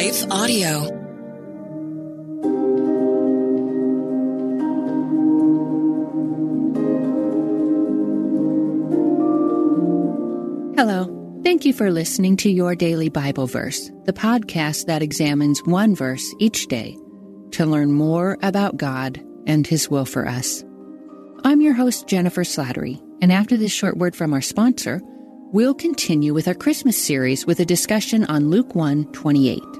Life Audio. Hello. Thank you for listening to Your Daily Bible Verse, the podcast that examines one verse each day to learn more about God and His will for us. I'm your host, Jennifer Slattery, and after this short word from our sponsor, we'll continue with our Christmas series with a discussion on Luke 1 28.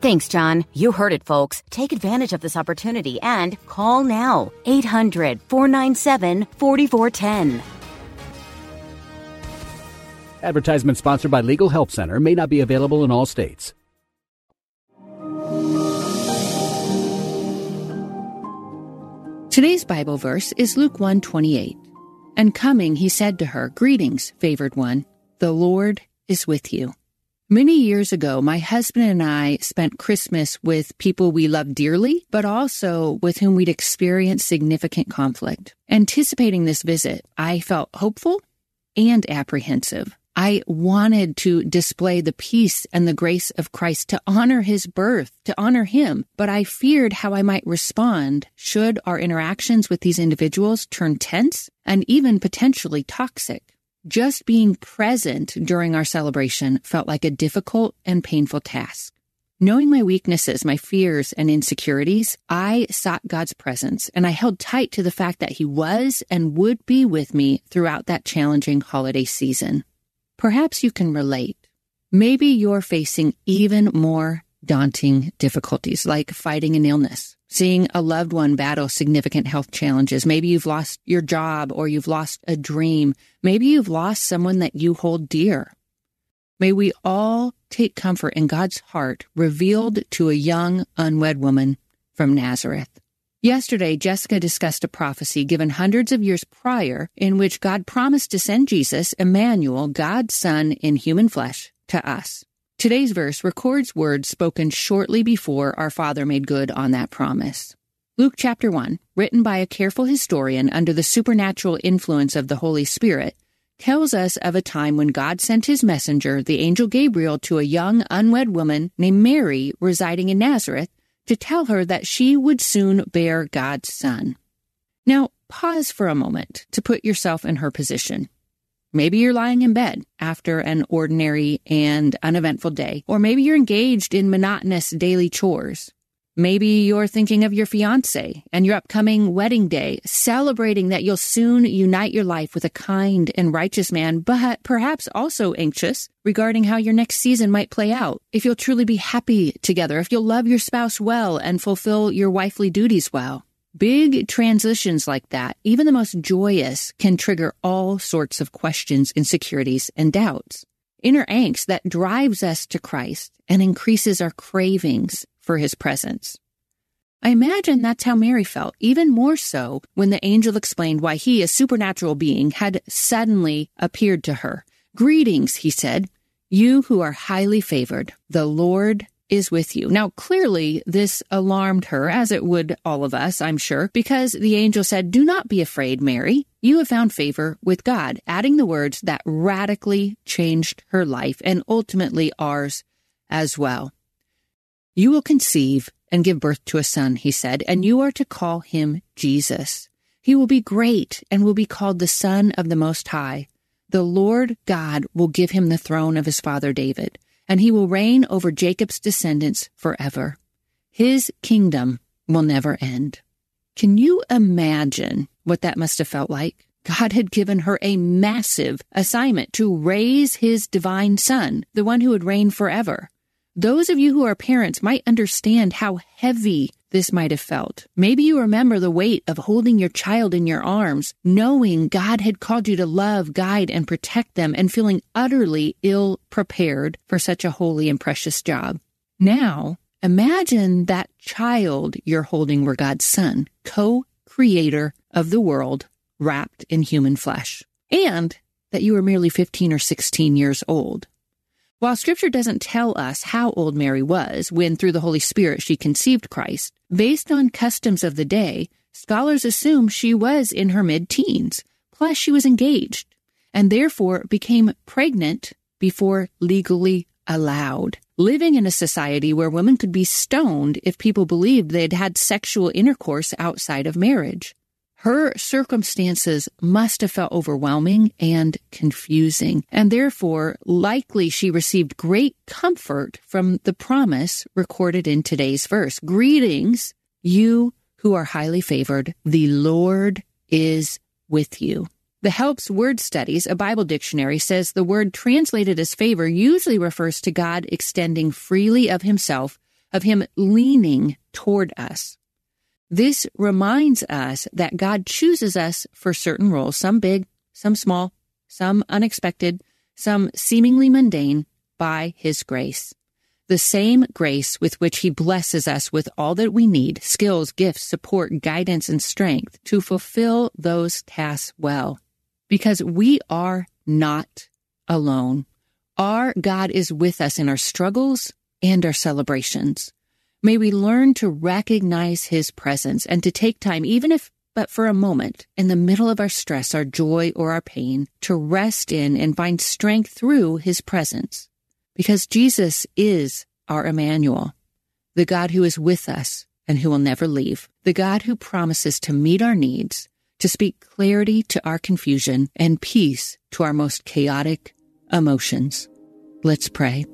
Thanks, John. You heard it, folks. Take advantage of this opportunity and call now. 800 497 4410. Advertisement sponsored by Legal Help Center may not be available in all states. Today's Bible verse is Luke 1:28. And coming, he said to her, Greetings, favored one. The Lord is with you. Many years ago, my husband and I spent Christmas with people we love dearly, but also with whom we'd experienced significant conflict. Anticipating this visit, I felt hopeful and apprehensive. I wanted to display the peace and the grace of Christ to honor his birth, to honor him, but I feared how I might respond should our interactions with these individuals turn tense and even potentially toxic. Just being present during our celebration felt like a difficult and painful task. Knowing my weaknesses, my fears, and insecurities, I sought God's presence and I held tight to the fact that He was and would be with me throughout that challenging holiday season. Perhaps you can relate. Maybe you're facing even more daunting difficulties like fighting an illness, seeing a loved one battle significant health challenges. Maybe you've lost your job or you've lost a dream. Maybe you've lost someone that you hold dear. May we all take comfort in God's heart revealed to a young unwed woman from Nazareth. Yesterday, Jessica discussed a prophecy given hundreds of years prior in which God promised to send Jesus, Emmanuel, God's Son in human flesh, to us. Today's verse records words spoken shortly before our Father made good on that promise. Luke chapter 1, written by a careful historian under the supernatural influence of the Holy Spirit, tells us of a time when God sent his messenger, the angel Gabriel, to a young unwed woman named Mary residing in Nazareth to tell her that she would soon bear God's son. Now, pause for a moment to put yourself in her position. Maybe you're lying in bed after an ordinary and uneventful day, or maybe you're engaged in monotonous daily chores. Maybe you're thinking of your fiance and your upcoming wedding day, celebrating that you'll soon unite your life with a kind and righteous man, but perhaps also anxious regarding how your next season might play out. If you'll truly be happy together, if you'll love your spouse well and fulfill your wifely duties well. Big transitions like that, even the most joyous, can trigger all sorts of questions, insecurities, and doubts. Inner angst that drives us to Christ and increases our cravings for his presence. I imagine that's how Mary felt, even more so when the angel explained why he, a supernatural being, had suddenly appeared to her. Greetings, he said, you who are highly favored. The Lord is with you. Now, clearly, this alarmed her, as it would all of us, I'm sure, because the angel said, Do not be afraid, Mary. You have found favor with God, adding the words that radically changed her life and ultimately ours as well. You will conceive and give birth to a son, he said, and you are to call him Jesus. He will be great and will be called the Son of the Most High. The Lord God will give him the throne of his father David, and he will reign over Jacob's descendants forever. His kingdom will never end. Can you imagine what that must have felt like? God had given her a massive assignment to raise his divine son, the one who would reign forever. Those of you who are parents might understand how heavy this might have felt. Maybe you remember the weight of holding your child in your arms, knowing God had called you to love, guide, and protect them, and feeling utterly ill prepared for such a holy and precious job. Now, imagine that child you're holding were God's son, co creator of the world, wrapped in human flesh, and that you were merely 15 or 16 years old. While scripture doesn't tell us how old Mary was when through the Holy Spirit she conceived Christ, based on customs of the day, scholars assume she was in her mid teens. Plus, she was engaged and therefore became pregnant before legally allowed. Living in a society where women could be stoned if people believed they'd had sexual intercourse outside of marriage. Her circumstances must have felt overwhelming and confusing, and therefore likely she received great comfort from the promise recorded in today's verse. Greetings, you who are highly favored. The Lord is with you. The Helps Word Studies, a Bible dictionary, says the word translated as favor usually refers to God extending freely of himself, of him leaning toward us. This reminds us that God chooses us for certain roles, some big, some small, some unexpected, some seemingly mundane, by His grace. The same grace with which He blesses us with all that we need skills, gifts, support, guidance, and strength to fulfill those tasks well. Because we are not alone. Our God is with us in our struggles and our celebrations. May we learn to recognize his presence and to take time, even if but for a moment, in the middle of our stress, our joy, or our pain, to rest in and find strength through his presence. Because Jesus is our Emmanuel, the God who is with us and who will never leave, the God who promises to meet our needs, to speak clarity to our confusion and peace to our most chaotic emotions. Let's pray.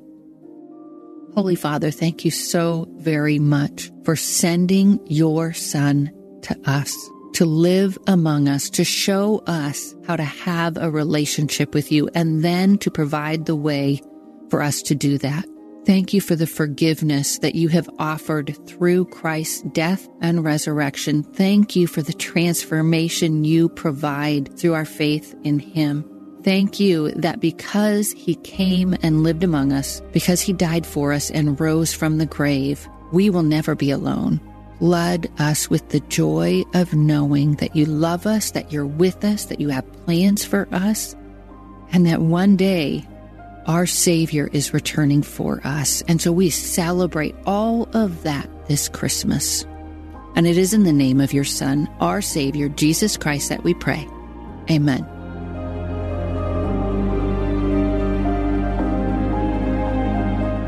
Holy Father, thank you so very much for sending your Son to us, to live among us, to show us how to have a relationship with you, and then to provide the way for us to do that. Thank you for the forgiveness that you have offered through Christ's death and resurrection. Thank you for the transformation you provide through our faith in Him. Thank you that because he came and lived among us, because he died for us and rose from the grave, we will never be alone. Flood us with the joy of knowing that you love us, that you're with us, that you have plans for us, and that one day our Savior is returning for us. And so we celebrate all of that this Christmas. And it is in the name of your Son, our Savior, Jesus Christ, that we pray. Amen.